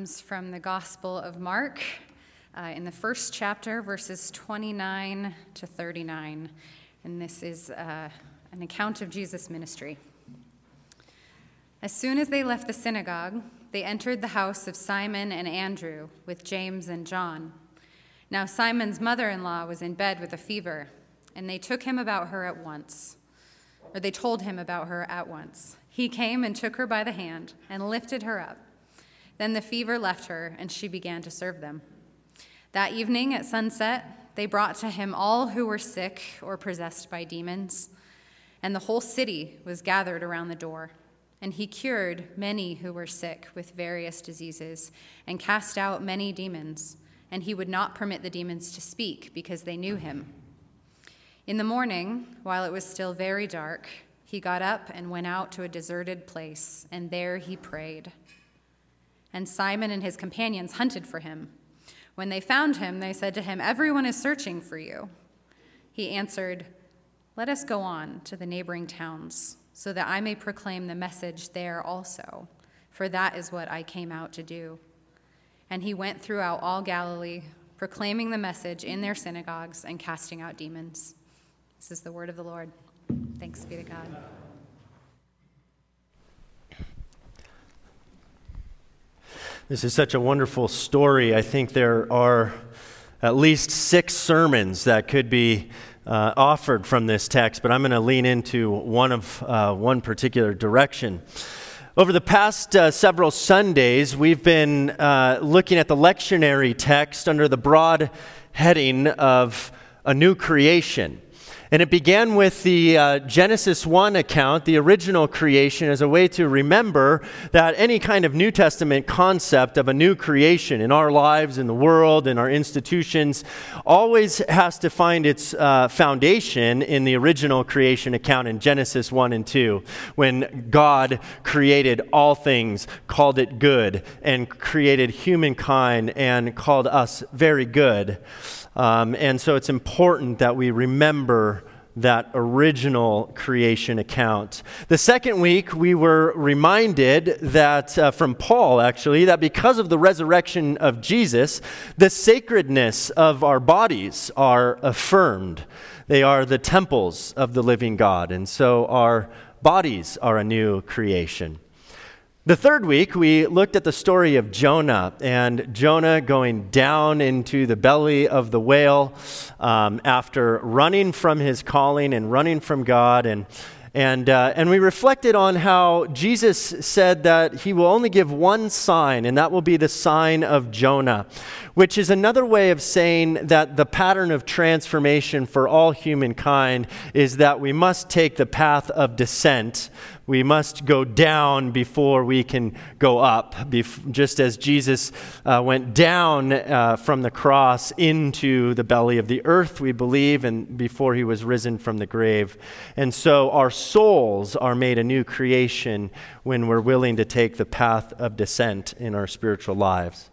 comes from the Gospel of Mark uh, in the first chapter, verses 29 to 39. And this is uh, an account of Jesus' ministry. As soon as they left the synagogue, they entered the house of Simon and Andrew with James and John. Now, Simon's mother in law was in bed with a fever, and they took him about her at once, or they told him about her at once. He came and took her by the hand and lifted her up. Then the fever left her, and she began to serve them. That evening at sunset, they brought to him all who were sick or possessed by demons, and the whole city was gathered around the door. And he cured many who were sick with various diseases, and cast out many demons, and he would not permit the demons to speak because they knew him. In the morning, while it was still very dark, he got up and went out to a deserted place, and there he prayed and Simon and his companions hunted for him. When they found him, they said to him, Everyone is searching for you. He answered, Let us go on to the neighboring towns, so that I may proclaim the message there also, for that is what I came out to do. And he went throughout all Galilee, proclaiming the message in their synagogues and casting out demons. This is the word of the Lord. Thanks be to God. This is such a wonderful story. I think there are at least six sermons that could be uh, offered from this text, but I'm going to lean into one of uh, one particular direction. Over the past uh, several Sundays, we've been uh, looking at the lectionary text under the broad heading of a new creation. And it began with the uh, Genesis 1 account, the original creation, as a way to remember that any kind of New Testament concept of a new creation in our lives, in the world, in our institutions, always has to find its uh, foundation in the original creation account in Genesis 1 and 2, when God created all things, called it good, and created humankind and called us very good. Um, and so it's important that we remember that original creation account. The second week, we were reminded that, uh, from Paul actually, that because of the resurrection of Jesus, the sacredness of our bodies are affirmed. They are the temples of the living God, and so our bodies are a new creation. The third week, we looked at the story of Jonah and Jonah going down into the belly of the whale um, after running from his calling and running from God. And, and, uh, and we reflected on how Jesus said that he will only give one sign, and that will be the sign of Jonah, which is another way of saying that the pattern of transformation for all humankind is that we must take the path of descent we must go down before we can go up, just as Jesus uh, went down uh, from the cross into the belly of the earth, we believe, and before he was risen from the grave. And so our souls are made a new creation when we're willing to take the path of descent in our spiritual lives.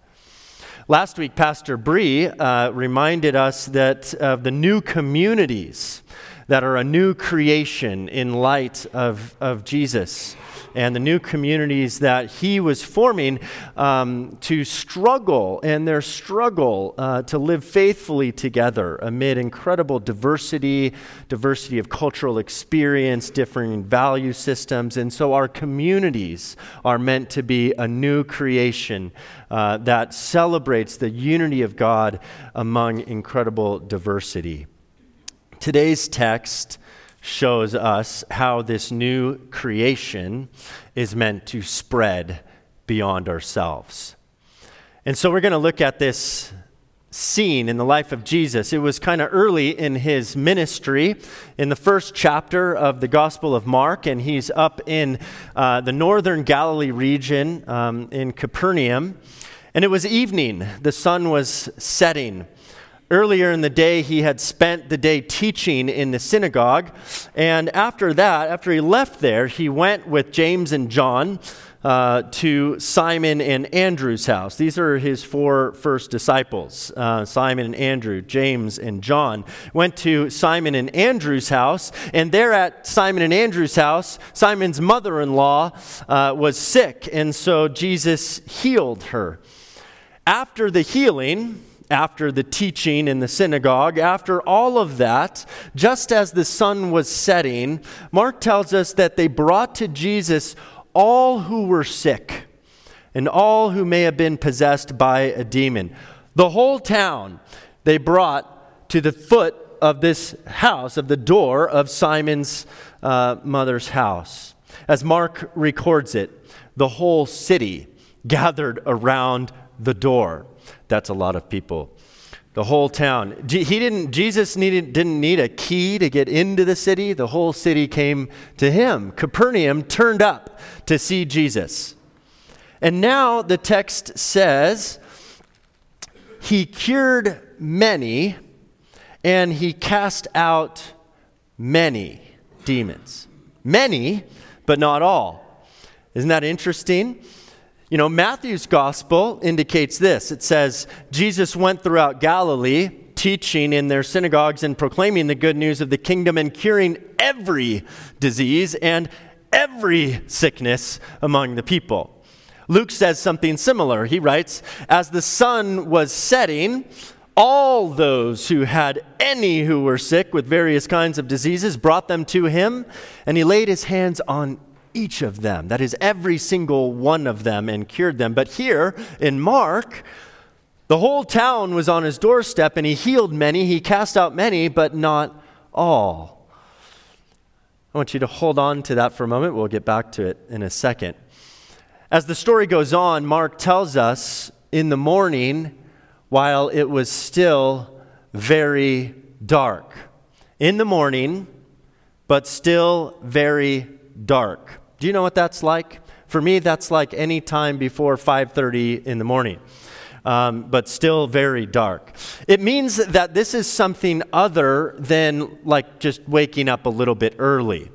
Last week, Pastor Bree uh, reminded us that of the new communities that are a new creation in light of, of Jesus and the new communities that he was forming um, to struggle and their struggle uh, to live faithfully together amid incredible diversity, diversity of cultural experience, differing value systems. And so our communities are meant to be a new creation uh, that celebrates the unity of God among incredible diversity. Today's text shows us how this new creation is meant to spread beyond ourselves. And so we're going to look at this scene in the life of Jesus. It was kind of early in his ministry, in the first chapter of the Gospel of Mark, and he's up in uh, the northern Galilee region um, in Capernaum. And it was evening, the sun was setting. Earlier in the day, he had spent the day teaching in the synagogue. And after that, after he left there, he went with James and John uh, to Simon and Andrew's house. These are his four first disciples uh, Simon and Andrew, James and John. Went to Simon and Andrew's house, and there at Simon and Andrew's house, Simon's mother in law uh, was sick, and so Jesus healed her. After the healing, after the teaching in the synagogue, after all of that, just as the sun was setting, Mark tells us that they brought to Jesus all who were sick and all who may have been possessed by a demon. The whole town they brought to the foot of this house, of the door of Simon's uh, mother's house. As Mark records it, the whole city gathered around the door. That's a lot of people the whole town. He didn't, Jesus needed, didn't need a key to get into the city. The whole city came to him. Capernaum turned up to see Jesus. And now the text says, He cured many and he cast out many demons. Many, but not all. Isn't that interesting? You know, Matthew's gospel indicates this. It says, Jesus went throughout Galilee, teaching in their synagogues and proclaiming the good news of the kingdom and curing every disease and every sickness among the people. Luke says something similar. He writes, As the sun was setting, all those who had any who were sick with various kinds of diseases brought them to him, and he laid his hands on each of them, that is, every single one of them, and cured them. But here in Mark, the whole town was on his doorstep, and he healed many, he cast out many, but not all. I want you to hold on to that for a moment. We'll get back to it in a second. As the story goes on, Mark tells us in the morning, while it was still very dark. In the morning, but still very dark. Do you know what that's like? For me, that's like any time before 5:30 in the morning. Um, but still very dark. It means that this is something other than like just waking up a little bit early.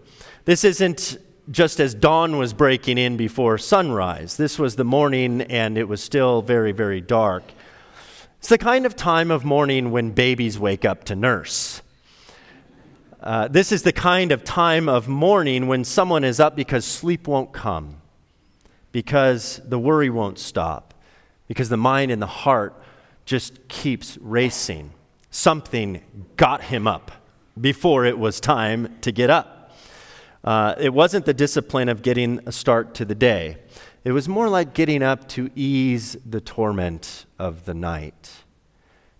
This isn't just as dawn was breaking in before sunrise. This was the morning and it was still very, very dark. It's the kind of time of morning when babies wake up to nurse. Uh, this is the kind of time of morning when someone is up because sleep won't come, because the worry won't stop, because the mind and the heart just keeps racing. Something got him up before it was time to get up. Uh, it wasn't the discipline of getting a start to the day. It was more like getting up to ease the torment of the night.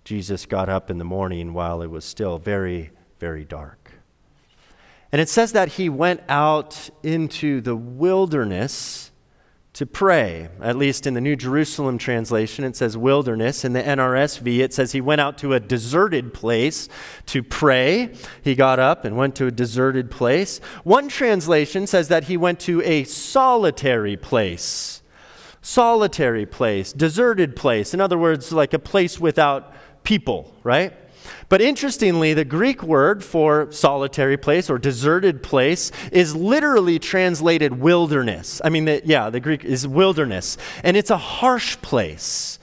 Jesus got up in the morning while it was still very, very dark. And it says that he went out into the wilderness to pray. At least in the New Jerusalem translation, it says wilderness. In the NRSV, it says he went out to a deserted place to pray. He got up and went to a deserted place. One translation says that he went to a solitary place. Solitary place, deserted place. In other words, like a place without people, right? But interestingly, the Greek word for solitary place or deserted place is literally translated wilderness. I mean, the, yeah, the Greek is wilderness. And it's a harsh place.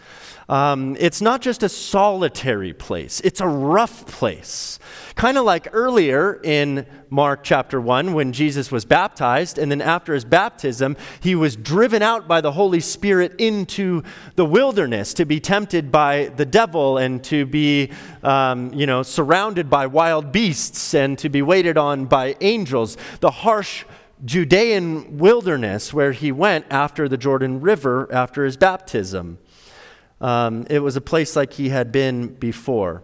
Um, it's not just a solitary place, it's a rough place. Kind of like earlier in Mark chapter 1 when Jesus was baptized, and then after his baptism, he was driven out by the Holy Spirit into the wilderness to be tempted by the devil and to be, um, you know, surrounded by wild beasts and to be waited on by angels. The harsh Judean wilderness where he went after the Jordan River after his baptism. Um, it was a place like he had been before.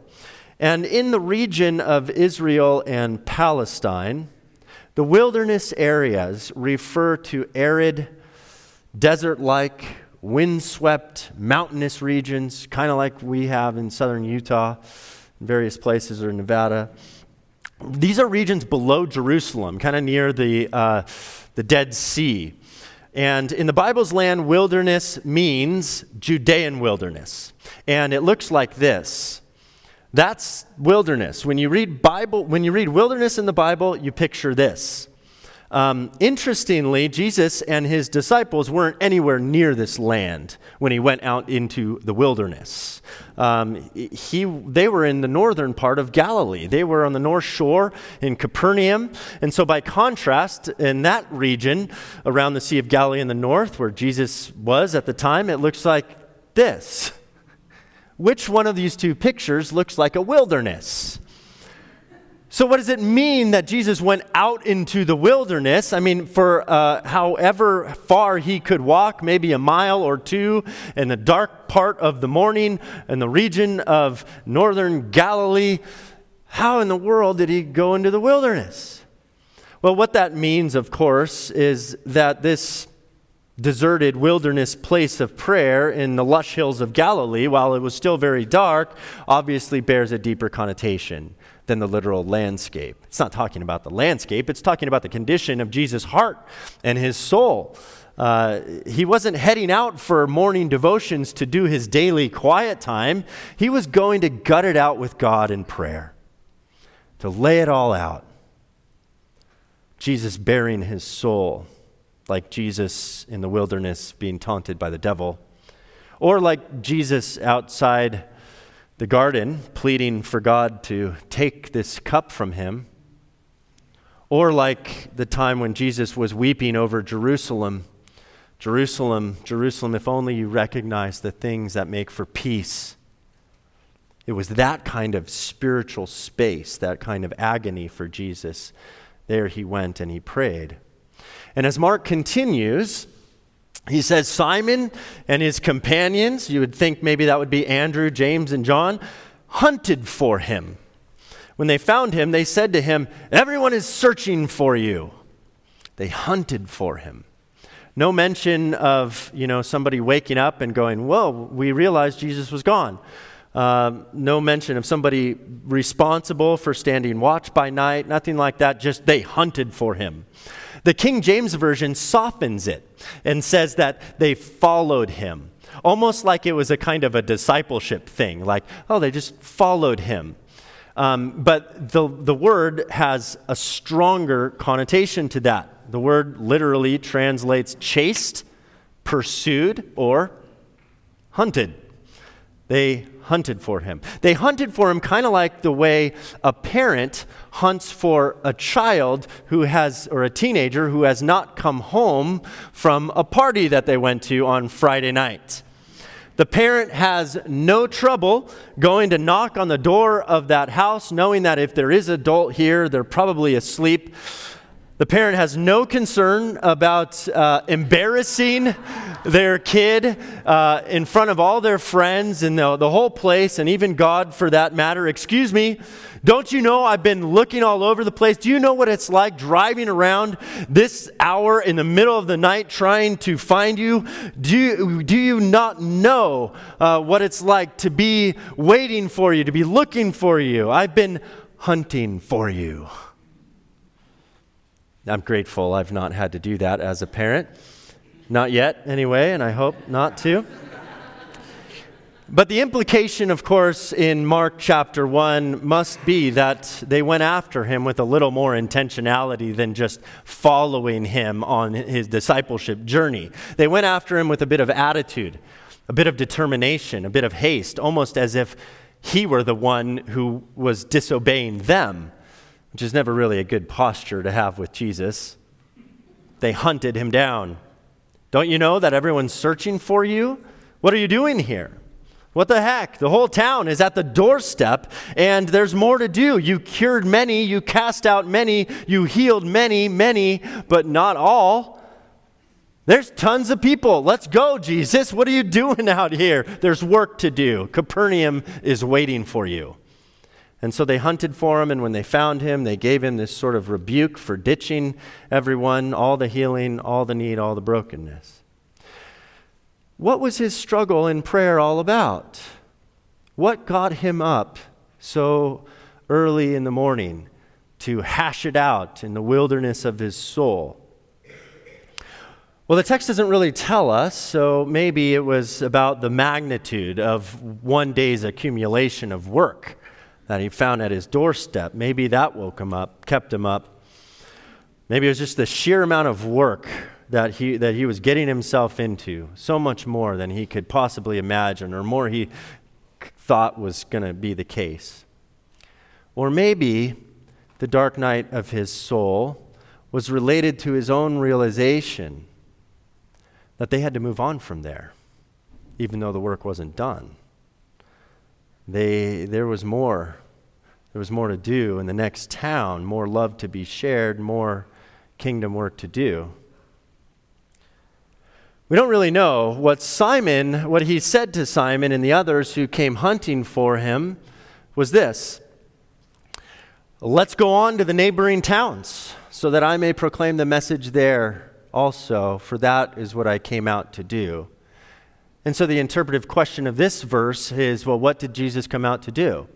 And in the region of Israel and Palestine, the wilderness areas refer to arid, desert like, windswept, mountainous regions, kind of like we have in southern Utah, various places, or Nevada. These are regions below Jerusalem, kind of near the, uh, the Dead Sea. And in the Bible's land, wilderness means Judean wilderness. And it looks like this. That's wilderness. When you read Bible, when you read wilderness in the Bible, you picture this. Um, interestingly, Jesus and his disciples weren't anywhere near this land when he went out into the wilderness. Um, he, they were in the northern part of Galilee. They were on the north shore in Capernaum. And so, by contrast, in that region around the Sea of Galilee in the north, where Jesus was at the time, it looks like this. Which one of these two pictures looks like a wilderness? So, what does it mean that Jesus went out into the wilderness? I mean, for uh, however far he could walk, maybe a mile or two in the dark part of the morning in the region of northern Galilee, how in the world did he go into the wilderness? Well, what that means, of course, is that this deserted wilderness place of prayer in the lush hills of Galilee, while it was still very dark, obviously bears a deeper connotation than the literal landscape. It's not talking about the landscape, it's talking about the condition of Jesus' heart and his soul. Uh, he wasn't heading out for morning devotions to do his daily quiet time. He was going to gut it out with God in prayer, to lay it all out. Jesus baring his soul, like Jesus in the wilderness being taunted by the devil, or like Jesus outside the garden, pleading for God to take this cup from him, or like the time when Jesus was weeping over Jerusalem. Jerusalem, Jerusalem, if only you recognize the things that make for peace. It was that kind of spiritual space, that kind of agony for Jesus. There he went and he prayed. And as Mark continues, he says Simon and his companions, you would think maybe that would be Andrew, James, and John, hunted for him. When they found him, they said to him, Everyone is searching for you. They hunted for him. No mention of, you know, somebody waking up and going, Whoa, we realized Jesus was gone. Uh, no mention of somebody responsible for standing watch by night, nothing like that. Just they hunted for him. The King James Version softens it and says that they followed him, almost like it was a kind of a discipleship thing, like, oh, they just followed him. Um, but the, the word has a stronger connotation to that. The word literally translates chased, pursued, or hunted. They hunted for him. They hunted for him kind of like the way a parent hunts for a child who has, or a teenager who has not come home from a party that they went to on Friday night. The parent has no trouble going to knock on the door of that house, knowing that if there is an adult here, they're probably asleep. The parent has no concern about uh, embarrassing their kid uh, in front of all their friends and the, the whole place, and even God for that matter. Excuse me, don't you know I've been looking all over the place? Do you know what it's like driving around this hour in the middle of the night trying to find you? Do you, do you not know uh, what it's like to be waiting for you, to be looking for you? I've been hunting for you. I'm grateful I've not had to do that as a parent. Not yet, anyway, and I hope not to. But the implication, of course, in Mark chapter 1 must be that they went after him with a little more intentionality than just following him on his discipleship journey. They went after him with a bit of attitude, a bit of determination, a bit of haste, almost as if he were the one who was disobeying them which is never really a good posture to have with Jesus. They hunted him down. Don't you know that everyone's searching for you? What are you doing here? What the heck? The whole town is at the doorstep, and there's more to do. You cured many, you cast out many, you healed many, many, but not all. There's tons of people. Let's go, Jesus. What are you doing out here? There's work to do. Capernaum is waiting for you. And so they hunted for him, and when they found him, they gave him this sort of rebuke for ditching everyone, all the healing, all the need, all the brokenness. What was his struggle in prayer all about? What got him up so early in the morning to hash it out in the wilderness of his soul? Well, the text doesn't really tell us, so maybe it was about the magnitude of one day's accumulation of work that he found at his doorstep. Maybe that woke him up, kept him up. Maybe it was just the sheer amount of work that he, that he was getting himself into, so much more than he could possibly imagine, or more he thought was going to be the case. Or maybe the dark night of his soul was related to his own realization that they had to move on from there, even though the work wasn't done. They, there was more. There was more to do in the next town, more love to be shared, more kingdom work to do. We don't really know what Simon, what he said to Simon and the others who came hunting for him was this Let's go on to the neighboring towns so that I may proclaim the message there also, for that is what I came out to do. And so the interpretive question of this verse is well, what did Jesus come out to do?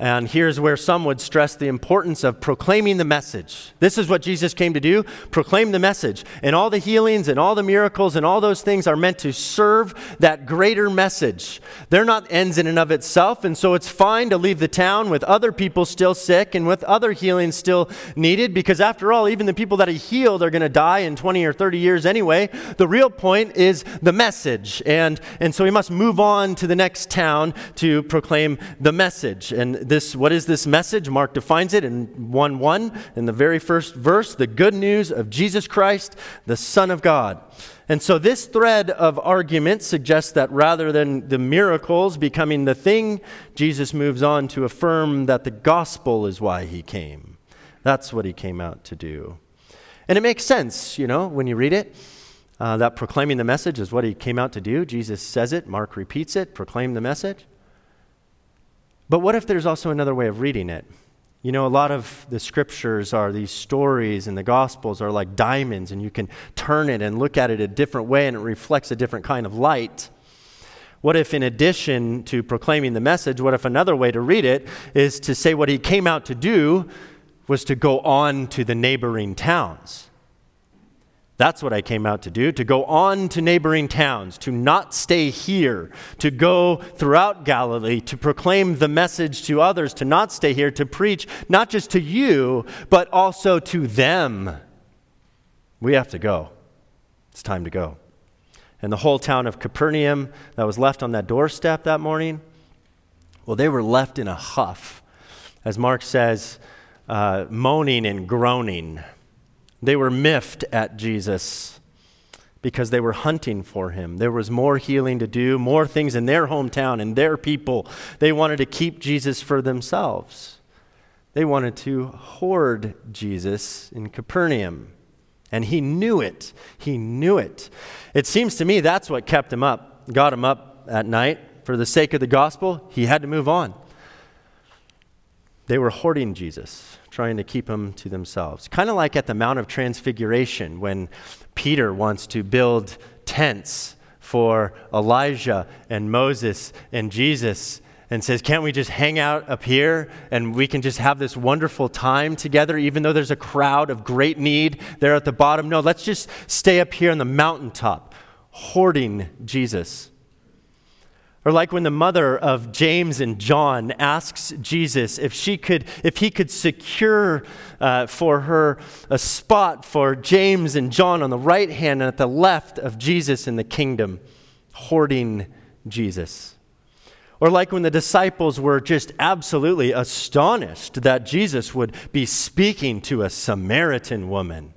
And here's where some would stress the importance of proclaiming the message. This is what Jesus came to do proclaim the message. And all the healings and all the miracles and all those things are meant to serve that greater message. They're not ends in and of itself. And so it's fine to leave the town with other people still sick and with other healings still needed, because after all, even the people that he healed are going to die in 20 or 30 years anyway. The real point is the message. And, and so he must move on to the next town to proclaim the message. And this, what is this message? Mark defines it in 1 1 in the very first verse the good news of Jesus Christ, the Son of God. And so this thread of argument suggests that rather than the miracles becoming the thing, Jesus moves on to affirm that the gospel is why he came. That's what he came out to do. And it makes sense, you know, when you read it. Uh, that proclaiming the message is what he came out to do. Jesus says it, Mark repeats it, proclaim the message. But what if there's also another way of reading it? You know, a lot of the scriptures are these stories, and the gospels are like diamonds, and you can turn it and look at it a different way, and it reflects a different kind of light. What if, in addition to proclaiming the message, what if another way to read it is to say what he came out to do was to go on to the neighboring towns? That's what I came out to do to go on to neighboring towns, to not stay here, to go throughout Galilee, to proclaim the message to others, to not stay here, to preach not just to you, but also to them. We have to go. It's time to go. And the whole town of Capernaum that was left on that doorstep that morning, well, they were left in a huff. As Mark says, uh, moaning and groaning. They were miffed at Jesus because they were hunting for him. There was more healing to do, more things in their hometown and their people. They wanted to keep Jesus for themselves. They wanted to hoard Jesus in Capernaum. And he knew it. He knew it. It seems to me that's what kept him up, got him up at night. For the sake of the gospel, he had to move on. They were hoarding Jesus trying to keep him to themselves. Kind of like at the Mount of Transfiguration when Peter wants to build tents for Elijah and Moses and Jesus and says, Can't we just hang out up here and we can just have this wonderful time together, even though there's a crowd of great need there at the bottom? No, let's just stay up here on the mountaintop, hoarding Jesus. Or like when the mother of James and John asks Jesus if she could, if he could secure uh, for her a spot for James and John on the right hand and at the left of Jesus in the kingdom, hoarding Jesus. Or like when the disciples were just absolutely astonished that Jesus would be speaking to a Samaritan woman.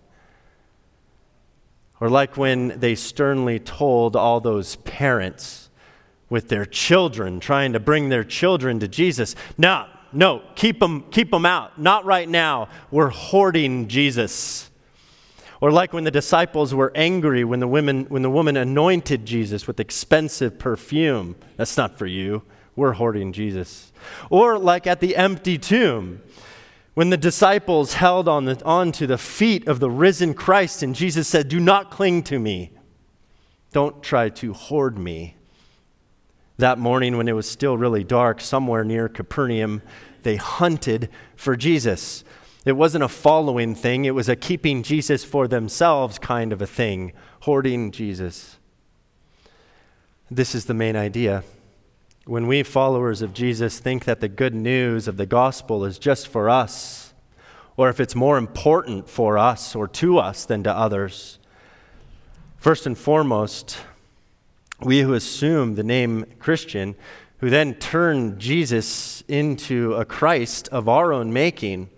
Or like when they sternly told all those parents with their children, trying to bring their children to Jesus. No, no, keep them, keep them out. Not right now. We're hoarding Jesus. Or like when the disciples were angry when the, women, when the woman anointed Jesus with expensive perfume. That's not for you. We're hoarding Jesus. Or like at the empty tomb when the disciples held on, the, on to the feet of the risen Christ and Jesus said, Do not cling to me. Don't try to hoard me. That morning, when it was still really dark, somewhere near Capernaum, they hunted for Jesus. It wasn't a following thing, it was a keeping Jesus for themselves kind of a thing, hoarding Jesus. This is the main idea. When we followers of Jesus think that the good news of the gospel is just for us, or if it's more important for us or to us than to others. First and foremost, we who assume the name Christian, who then turn Jesus into a Christ of our own making,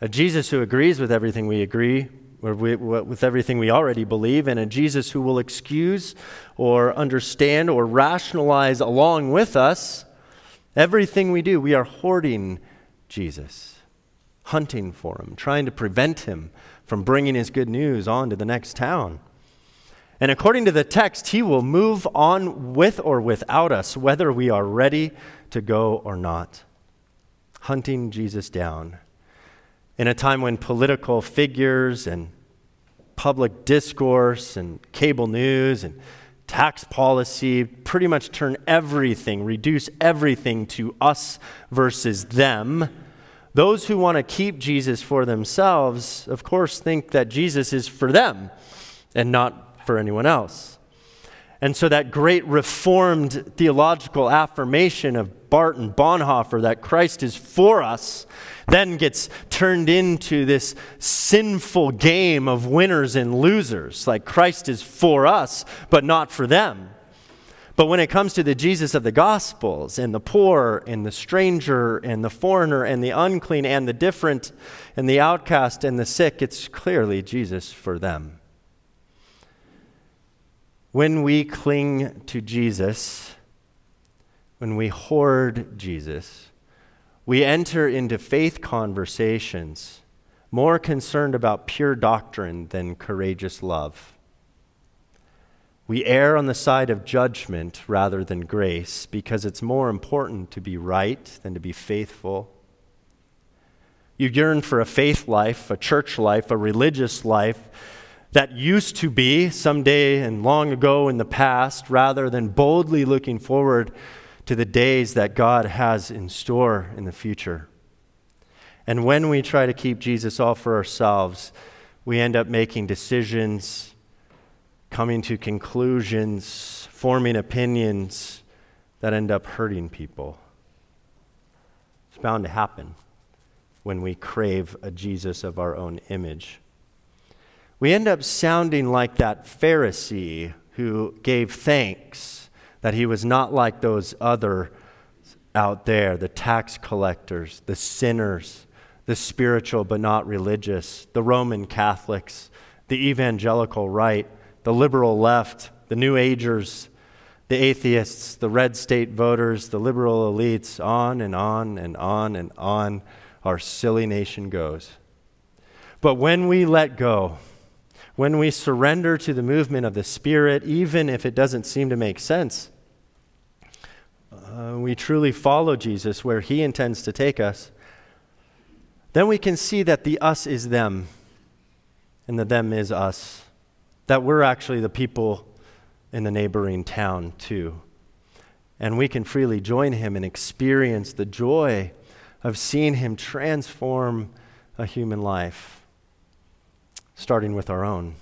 a Jesus who agrees with everything we agree, with everything we already believe, and a Jesus who will excuse or understand or rationalize along with us everything we do. We are hoarding Jesus, hunting for him, trying to prevent him from bringing his good news on to the next town. And according to the text, he will move on with or without us, whether we are ready to go or not. Hunting Jesus down. In a time when political figures and public discourse and cable news and tax policy pretty much turn everything, reduce everything to us versus them. Those who want to keep Jesus for themselves, of course, think that Jesus is for them and not for anyone else. And so that great reformed theological affirmation of Barth and Bonhoeffer that Christ is for us then gets turned into this sinful game of winners and losers. Like Christ is for us, but not for them. But when it comes to the Jesus of the Gospels and the poor and the stranger and the foreigner and the unclean and the different and the outcast and the sick, it's clearly Jesus for them. When we cling to Jesus, when we hoard Jesus, we enter into faith conversations more concerned about pure doctrine than courageous love. We err on the side of judgment rather than grace because it's more important to be right than to be faithful. You yearn for a faith life, a church life, a religious life that used to be someday and long ago in the past, rather than boldly looking forward to the days that God has in store in the future. And when we try to keep Jesus all for ourselves, we end up making decisions, coming to conclusions, forming opinions that end up hurting people. It's bound to happen when we crave a Jesus of our own image we end up sounding like that Pharisee who gave thanks that he was not like those other out there, the tax collectors, the sinners, the spiritual but not religious, the Roman Catholics, the evangelical right, the liberal left, the New Agers, the atheists, the red state voters, the liberal elites, on and on and on and on our silly nation goes. But when we let go, when we surrender to the movement of the Spirit, even if it doesn't seem to make sense, uh, we truly follow Jesus where He intends to take us, then we can see that the us is them and the them is us. That we're actually the people in the neighboring town too. And we can freely join Him and experience the joy of seeing Him transform a human life starting with our own,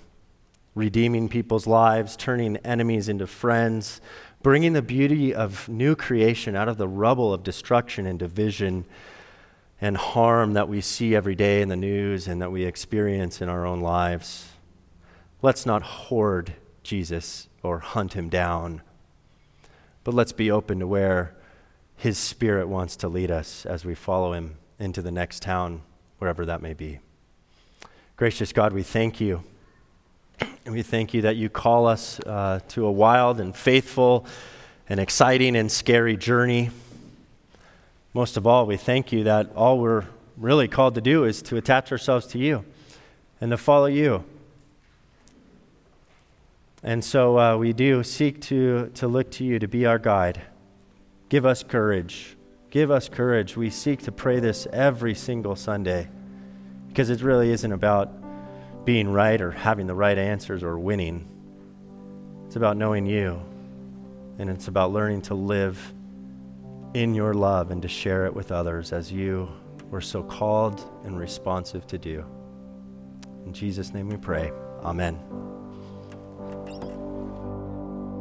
redeeming people's lives, turning enemies into friends, bringing the beauty of new creation out of the rubble of destruction and division and harm that we see every day in the news and that we experience in our own lives. Let's not hoard Jesus or hunt him down, but let's be open to where his spirit wants to lead us as we follow him into the next town, wherever that may be. Gracious God, we thank you. We thank you that you call us uh, to a wild and faithful and exciting and scary journey. Most of all, we thank you that all we're really called to do is to attach ourselves to you and to follow you. And so uh, we do seek to, to look to you to be our guide. Give us courage. Give us courage. We seek to pray this every single Sunday. Because it really isn't about being right or having the right answers or winning. It's about knowing you. And it's about learning to live in your love and to share it with others as you were so called and responsive to do. In Jesus' name we pray. Amen.